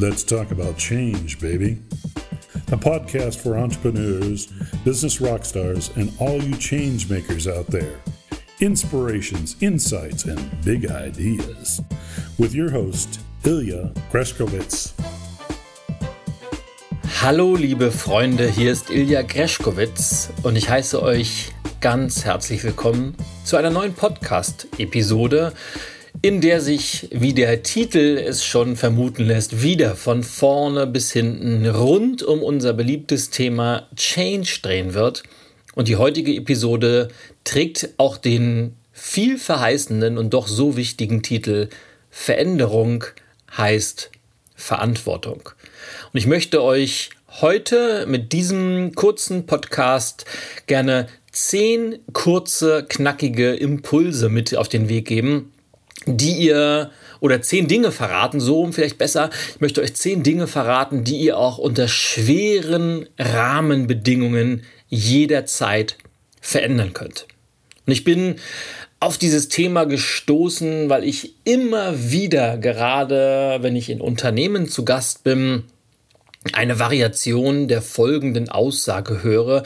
Let's talk about change, baby. A podcast for entrepreneurs, business rock stars, and all you change makers out there. Inspirations, insights, and big ideas. With your host, Ilya Greskowitz. Hallo, liebe Freunde, hier ist Ilja Greschkowitz und ich heiße euch ganz herzlich willkommen zu einer neuen Podcast-Episode, in der sich, wie der Titel es schon vermuten lässt, wieder von vorne bis hinten rund um unser beliebtes Thema Change drehen wird. Und die heutige Episode trägt auch den viel verheißenden und doch so wichtigen Titel Veränderung heißt Verantwortung. Und ich möchte euch heute mit diesem kurzen Podcast gerne zehn kurze, knackige Impulse mit auf den Weg geben, die ihr oder zehn Dinge verraten, so vielleicht besser. Ich möchte euch zehn Dinge verraten, die ihr auch unter schweren Rahmenbedingungen jederzeit verändern könnt. Und ich bin auf dieses Thema gestoßen, weil ich immer wieder, gerade wenn ich in Unternehmen zu Gast bin, eine Variation der folgenden Aussage höre.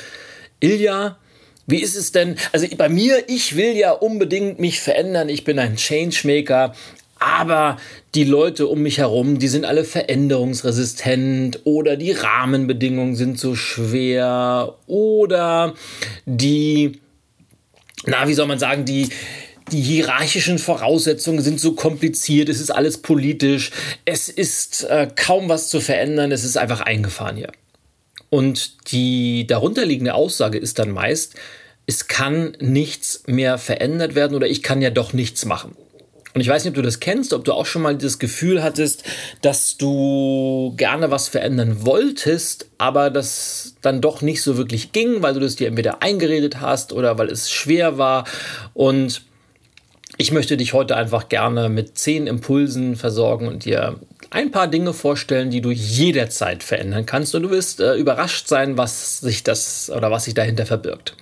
Ilja, wie ist es denn? Also bei mir, ich will ja unbedingt mich verändern. Ich bin ein Changemaker. Aber die Leute um mich herum, die sind alle veränderungsresistent oder die Rahmenbedingungen sind so schwer oder die, na, wie soll man sagen, die, die hierarchischen Voraussetzungen sind so kompliziert, es ist alles politisch, es ist äh, kaum was zu verändern, es ist einfach eingefahren hier. Und die darunterliegende Aussage ist dann meist, es kann nichts mehr verändert werden oder ich kann ja doch nichts machen. Und ich weiß nicht, ob du das kennst, ob du auch schon mal das Gefühl hattest, dass du gerne was verändern wolltest, aber das dann doch nicht so wirklich ging, weil du das dir entweder eingeredet hast oder weil es schwer war. Und ich möchte dich heute einfach gerne mit zehn Impulsen versorgen und dir ein paar Dinge vorstellen, die du jederzeit verändern kannst und du wirst äh, überrascht sein, was sich das oder was sich dahinter verbirgt.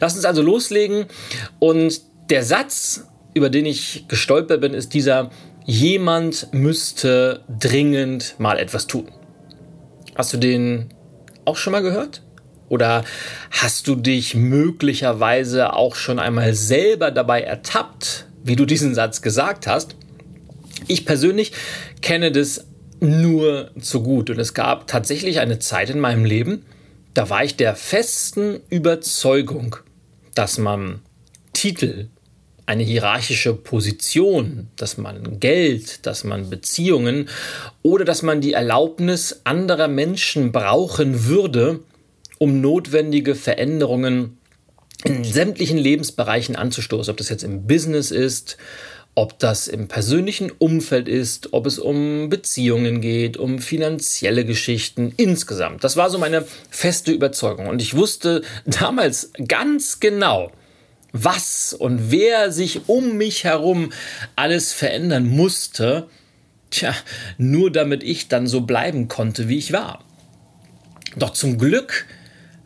Lass uns also loslegen und der Satz, über den ich gestolpert bin, ist dieser jemand müsste dringend mal etwas tun. Hast du den auch schon mal gehört? Oder hast du dich möglicherweise auch schon einmal selber dabei ertappt, wie du diesen Satz gesagt hast? Ich persönlich kenne das nur zu gut. Und es gab tatsächlich eine Zeit in meinem Leben, da war ich der festen Überzeugung, dass man Titel, eine hierarchische Position, dass man Geld, dass man Beziehungen oder dass man die Erlaubnis anderer Menschen brauchen würde, um notwendige Veränderungen in sämtlichen Lebensbereichen anzustoßen, ob das jetzt im Business ist, ob das im persönlichen Umfeld ist, ob es um Beziehungen geht, um finanzielle Geschichten insgesamt. Das war so meine feste Überzeugung. Und ich wusste damals ganz genau, was und wer sich um mich herum alles verändern musste, tja, nur damit ich dann so bleiben konnte, wie ich war. Doch zum Glück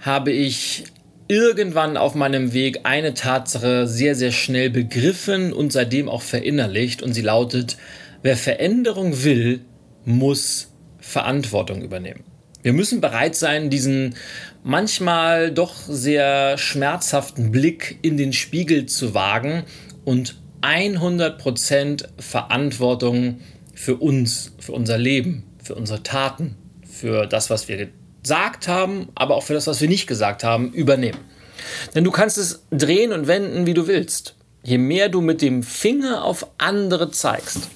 habe ich irgendwann auf meinem Weg eine Tatsache sehr, sehr schnell begriffen und seitdem auch verinnerlicht und sie lautet, wer Veränderung will, muss Verantwortung übernehmen. Wir müssen bereit sein, diesen manchmal doch sehr schmerzhaften Blick in den Spiegel zu wagen und 100% Verantwortung für uns, für unser Leben, für unsere Taten, für das, was wir gesagt haben, aber auch für das, was wir nicht gesagt haben, übernehmen. Denn du kannst es drehen und wenden, wie du willst. Je mehr du mit dem Finger auf andere zeigst,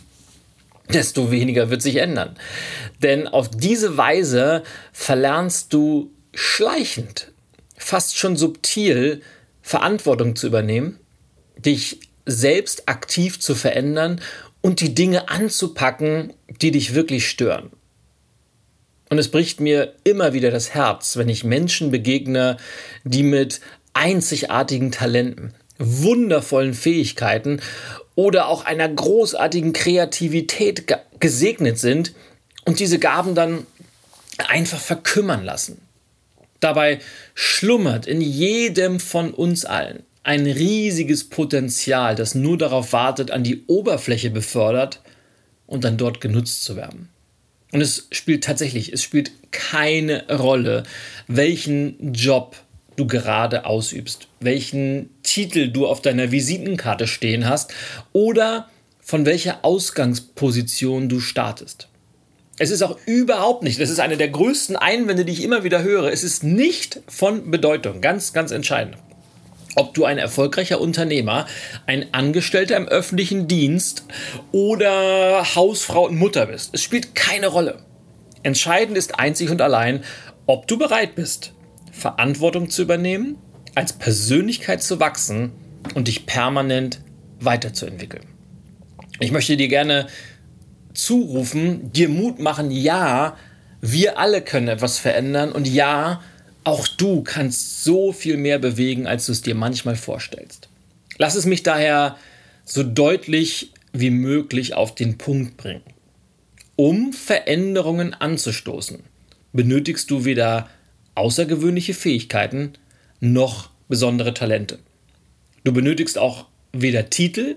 desto weniger wird sich ändern. Denn auf diese Weise verlernst du schleichend, fast schon subtil, Verantwortung zu übernehmen, dich selbst aktiv zu verändern und die Dinge anzupacken, die dich wirklich stören. Und es bricht mir immer wieder das Herz, wenn ich Menschen begegne, die mit einzigartigen Talenten, wundervollen Fähigkeiten oder auch einer großartigen Kreativität gesegnet sind und diese Gaben dann einfach verkümmern lassen. Dabei schlummert in jedem von uns allen ein riesiges Potenzial, das nur darauf wartet, an die Oberfläche befördert und dann dort genutzt zu werden. Und es spielt tatsächlich, es spielt keine Rolle, welchen Job du gerade ausübst, welchen Titel du auf deiner Visitenkarte stehen hast oder von welcher Ausgangsposition du startest. Es ist auch überhaupt nicht, das ist eine der größten Einwände, die ich immer wieder höre, es ist nicht von Bedeutung, ganz, ganz entscheidend. Ob du ein erfolgreicher Unternehmer, ein Angestellter im öffentlichen Dienst oder Hausfrau und Mutter bist, es spielt keine Rolle. Entscheidend ist einzig und allein, ob du bereit bist, Verantwortung zu übernehmen, als Persönlichkeit zu wachsen und dich permanent weiterzuentwickeln. Ich möchte dir gerne zurufen, dir Mut machen, ja, wir alle können etwas verändern und ja, auch du kannst so viel mehr bewegen, als du es dir manchmal vorstellst. Lass es mich daher so deutlich wie möglich auf den Punkt bringen. Um Veränderungen anzustoßen, benötigst du weder außergewöhnliche Fähigkeiten noch besondere Talente. Du benötigst auch weder Titel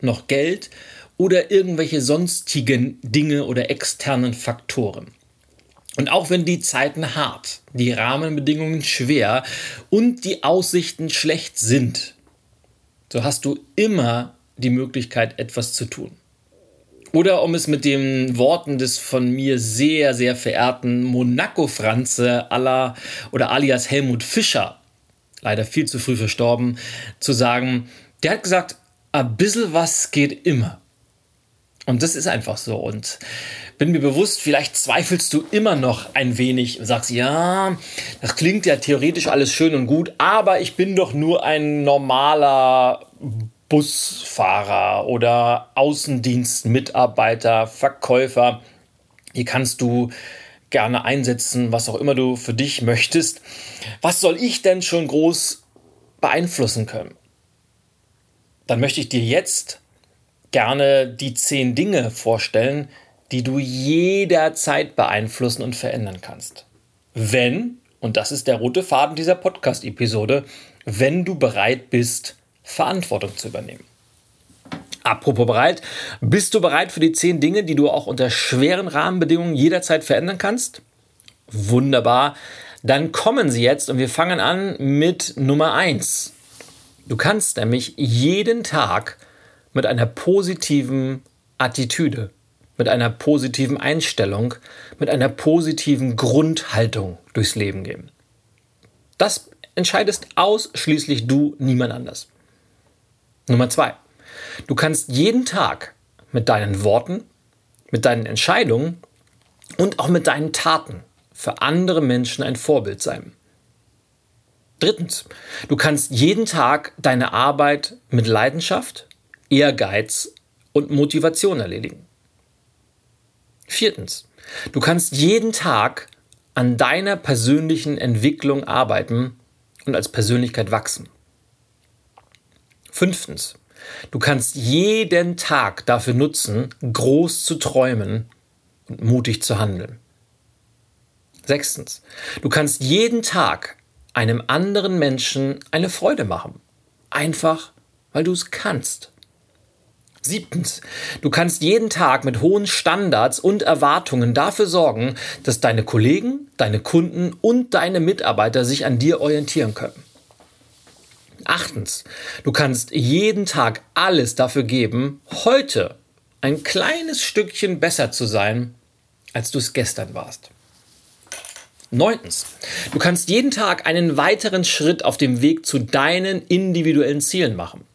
noch Geld oder irgendwelche sonstigen Dinge oder externen Faktoren. Und auch wenn die Zeiten hart, die Rahmenbedingungen schwer und die Aussichten schlecht sind, so hast du immer die Möglichkeit, etwas zu tun. Oder um es mit den Worten des von mir sehr, sehr verehrten Monaco-Franze aller oder alias Helmut Fischer, leider viel zu früh verstorben, zu sagen, der hat gesagt, ein bisschen was geht immer. Und das ist einfach so. Und bin mir bewusst, vielleicht zweifelst du immer noch ein wenig und sagst, ja, das klingt ja theoretisch alles schön und gut, aber ich bin doch nur ein normaler Busfahrer oder Außendienstmitarbeiter, Verkäufer. Hier kannst du gerne einsetzen, was auch immer du für dich möchtest. Was soll ich denn schon groß beeinflussen können? Dann möchte ich dir jetzt gerne die zehn Dinge vorstellen, die du jederzeit beeinflussen und verändern kannst. Wenn, und das ist der rote Faden dieser Podcast-Episode, wenn du bereit bist, Verantwortung zu übernehmen. Apropos bereit, bist du bereit für die zehn Dinge, die du auch unter schweren Rahmenbedingungen jederzeit verändern kannst? Wunderbar. Dann kommen sie jetzt und wir fangen an mit Nummer eins. Du kannst nämlich jeden Tag mit einer positiven Attitüde, mit einer positiven Einstellung, mit einer positiven Grundhaltung durchs Leben gehen. Das entscheidest ausschließlich du, niemand anders. Nummer zwei. Du kannst jeden Tag mit deinen Worten, mit deinen Entscheidungen und auch mit deinen Taten für andere Menschen ein Vorbild sein. Drittens, du kannst jeden Tag deine Arbeit mit Leidenschaft, Ehrgeiz und Motivation erledigen. Viertens, du kannst jeden Tag an deiner persönlichen Entwicklung arbeiten und als Persönlichkeit wachsen. Fünftens, du kannst jeden Tag dafür nutzen, groß zu träumen und mutig zu handeln. Sechstens, du kannst jeden Tag einem anderen Menschen eine Freude machen. Einfach, weil du es kannst. Siebtens, du kannst jeden Tag mit hohen Standards und Erwartungen dafür sorgen, dass deine Kollegen, deine Kunden und deine Mitarbeiter sich an dir orientieren können. Achtens, du kannst jeden Tag alles dafür geben, heute ein kleines Stückchen besser zu sein, als du es gestern warst. Neuntens, du kannst jeden Tag einen weiteren Schritt auf dem Weg zu deinen individuellen Zielen machen.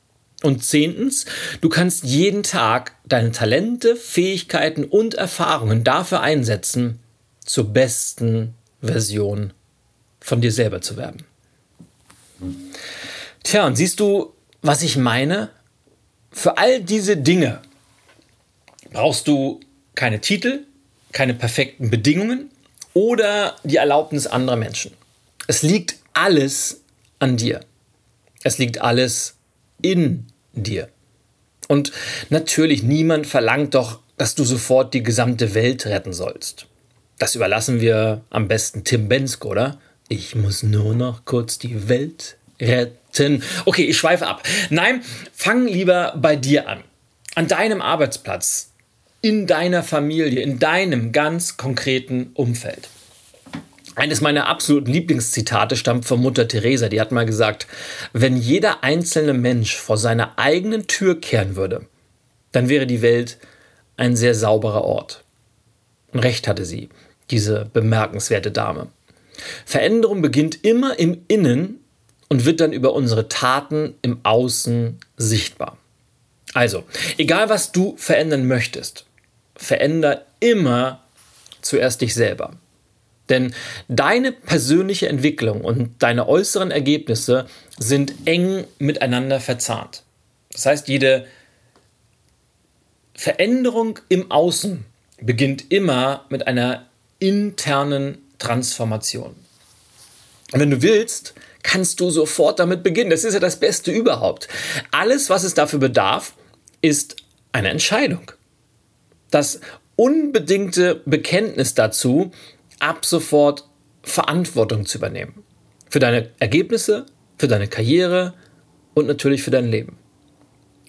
Und zehntens, du kannst jeden Tag deine Talente, Fähigkeiten und Erfahrungen dafür einsetzen, zur besten Version von dir selber zu werden. Tja, und siehst du, was ich meine? Für all diese Dinge brauchst du keine Titel, keine perfekten Bedingungen oder die Erlaubnis anderer Menschen. Es liegt alles an dir. Es liegt alles in dir. Und natürlich, niemand verlangt doch, dass du sofort die gesamte Welt retten sollst. Das überlassen wir am besten Tim Bensko, oder? Ich muss nur noch kurz die Welt retten. Okay, ich schweife ab. Nein, fang lieber bei dir an. An deinem Arbeitsplatz. in deiner Familie, in deinem ganz konkreten Umfeld. Eines meiner absoluten Lieblingszitate stammt von Mutter Teresa. Die hat mal gesagt, wenn jeder einzelne Mensch vor seiner eigenen Tür kehren würde, dann wäre die Welt ein sehr sauberer Ort. Und recht hatte sie, diese bemerkenswerte Dame. Veränderung beginnt immer im Innen und wird dann über unsere Taten im Außen sichtbar. Also, egal was du verändern möchtest, veränder immer zuerst dich selber. Denn deine persönliche Entwicklung und deine äußeren Ergebnisse sind eng miteinander verzahnt. Das heißt, jede Veränderung im Außen beginnt immer mit einer internen Transformation. Und wenn du willst, kannst du sofort damit beginnen. Das ist ja das Beste überhaupt. Alles, was es dafür bedarf, ist eine Entscheidung. Das unbedingte Bekenntnis dazu, ab sofort Verantwortung zu übernehmen. Für deine Ergebnisse, für deine Karriere und natürlich für dein Leben.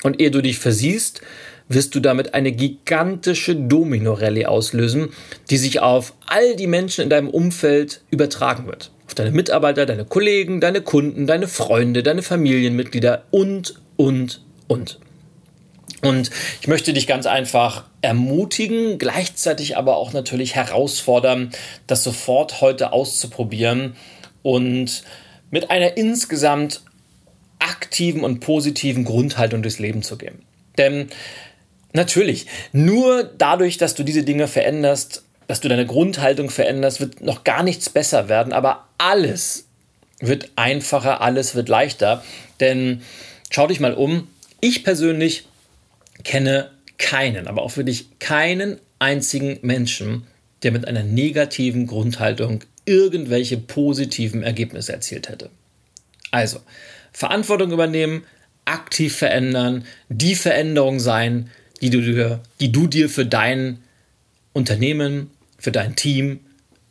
Und ehe du dich versiehst, wirst du damit eine gigantische Domino-Rallye auslösen, die sich auf all die Menschen in deinem Umfeld übertragen wird. Auf deine Mitarbeiter, deine Kollegen, deine Kunden, deine Freunde, deine Familienmitglieder und, und, und. Und ich möchte dich ganz einfach ermutigen, gleichzeitig aber auch natürlich herausfordern, das sofort heute auszuprobieren und mit einer insgesamt aktiven und positiven Grundhaltung durchs Leben zu gehen. Denn natürlich, nur dadurch, dass du diese Dinge veränderst, dass du deine Grundhaltung veränderst, wird noch gar nichts besser werden, aber alles wird einfacher, alles wird leichter. Denn schau dich mal um, ich persönlich kenne keinen, aber auch wirklich keinen einzigen Menschen, der mit einer negativen Grundhaltung irgendwelche positiven Ergebnisse erzielt hätte. Also, Verantwortung übernehmen, aktiv verändern, die Veränderung sein, die du dir, die du dir für dein Unternehmen, für dein Team,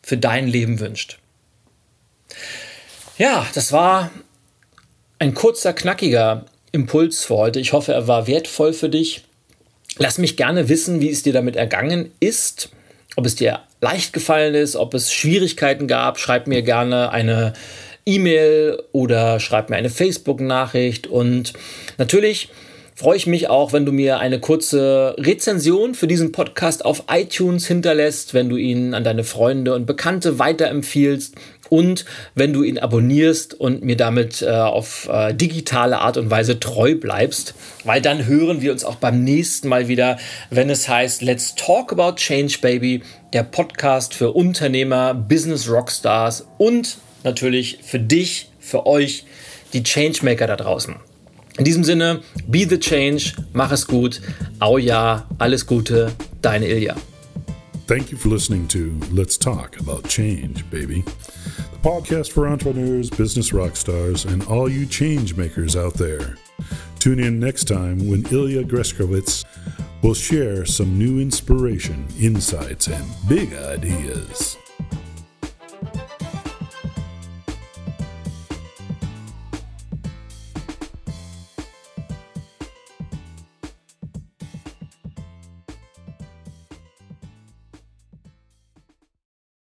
für dein Leben wünscht. Ja, das war ein kurzer, knackiger Impuls für heute. Ich hoffe, er war wertvoll für dich. Lass mich gerne wissen, wie es dir damit ergangen ist, ob es dir leicht gefallen ist, ob es Schwierigkeiten gab. Schreib mir gerne eine E-Mail oder schreib mir eine Facebook-Nachricht. Und natürlich freue ich mich auch, wenn du mir eine kurze Rezension für diesen Podcast auf iTunes hinterlässt, wenn du ihn an deine Freunde und Bekannte weiterempfiehlst und wenn du ihn abonnierst und mir damit äh, auf äh, digitale Art und Weise treu bleibst, weil dann hören wir uns auch beim nächsten Mal wieder, wenn es heißt Let's Talk About Change Baby, der Podcast für Unternehmer, Business Rockstars und natürlich für dich, für euch, die Changemaker da draußen. In diesem Sinne, be the change, mach es gut. Au ja, alles Gute, deine Ilja. Thank you for listening to Let's Talk About Change, baby. The podcast for entrepreneurs, business rock stars, and all you change makers out there. Tune in next time when Ilya Greskowitz will share some new inspiration, insights, and big ideas.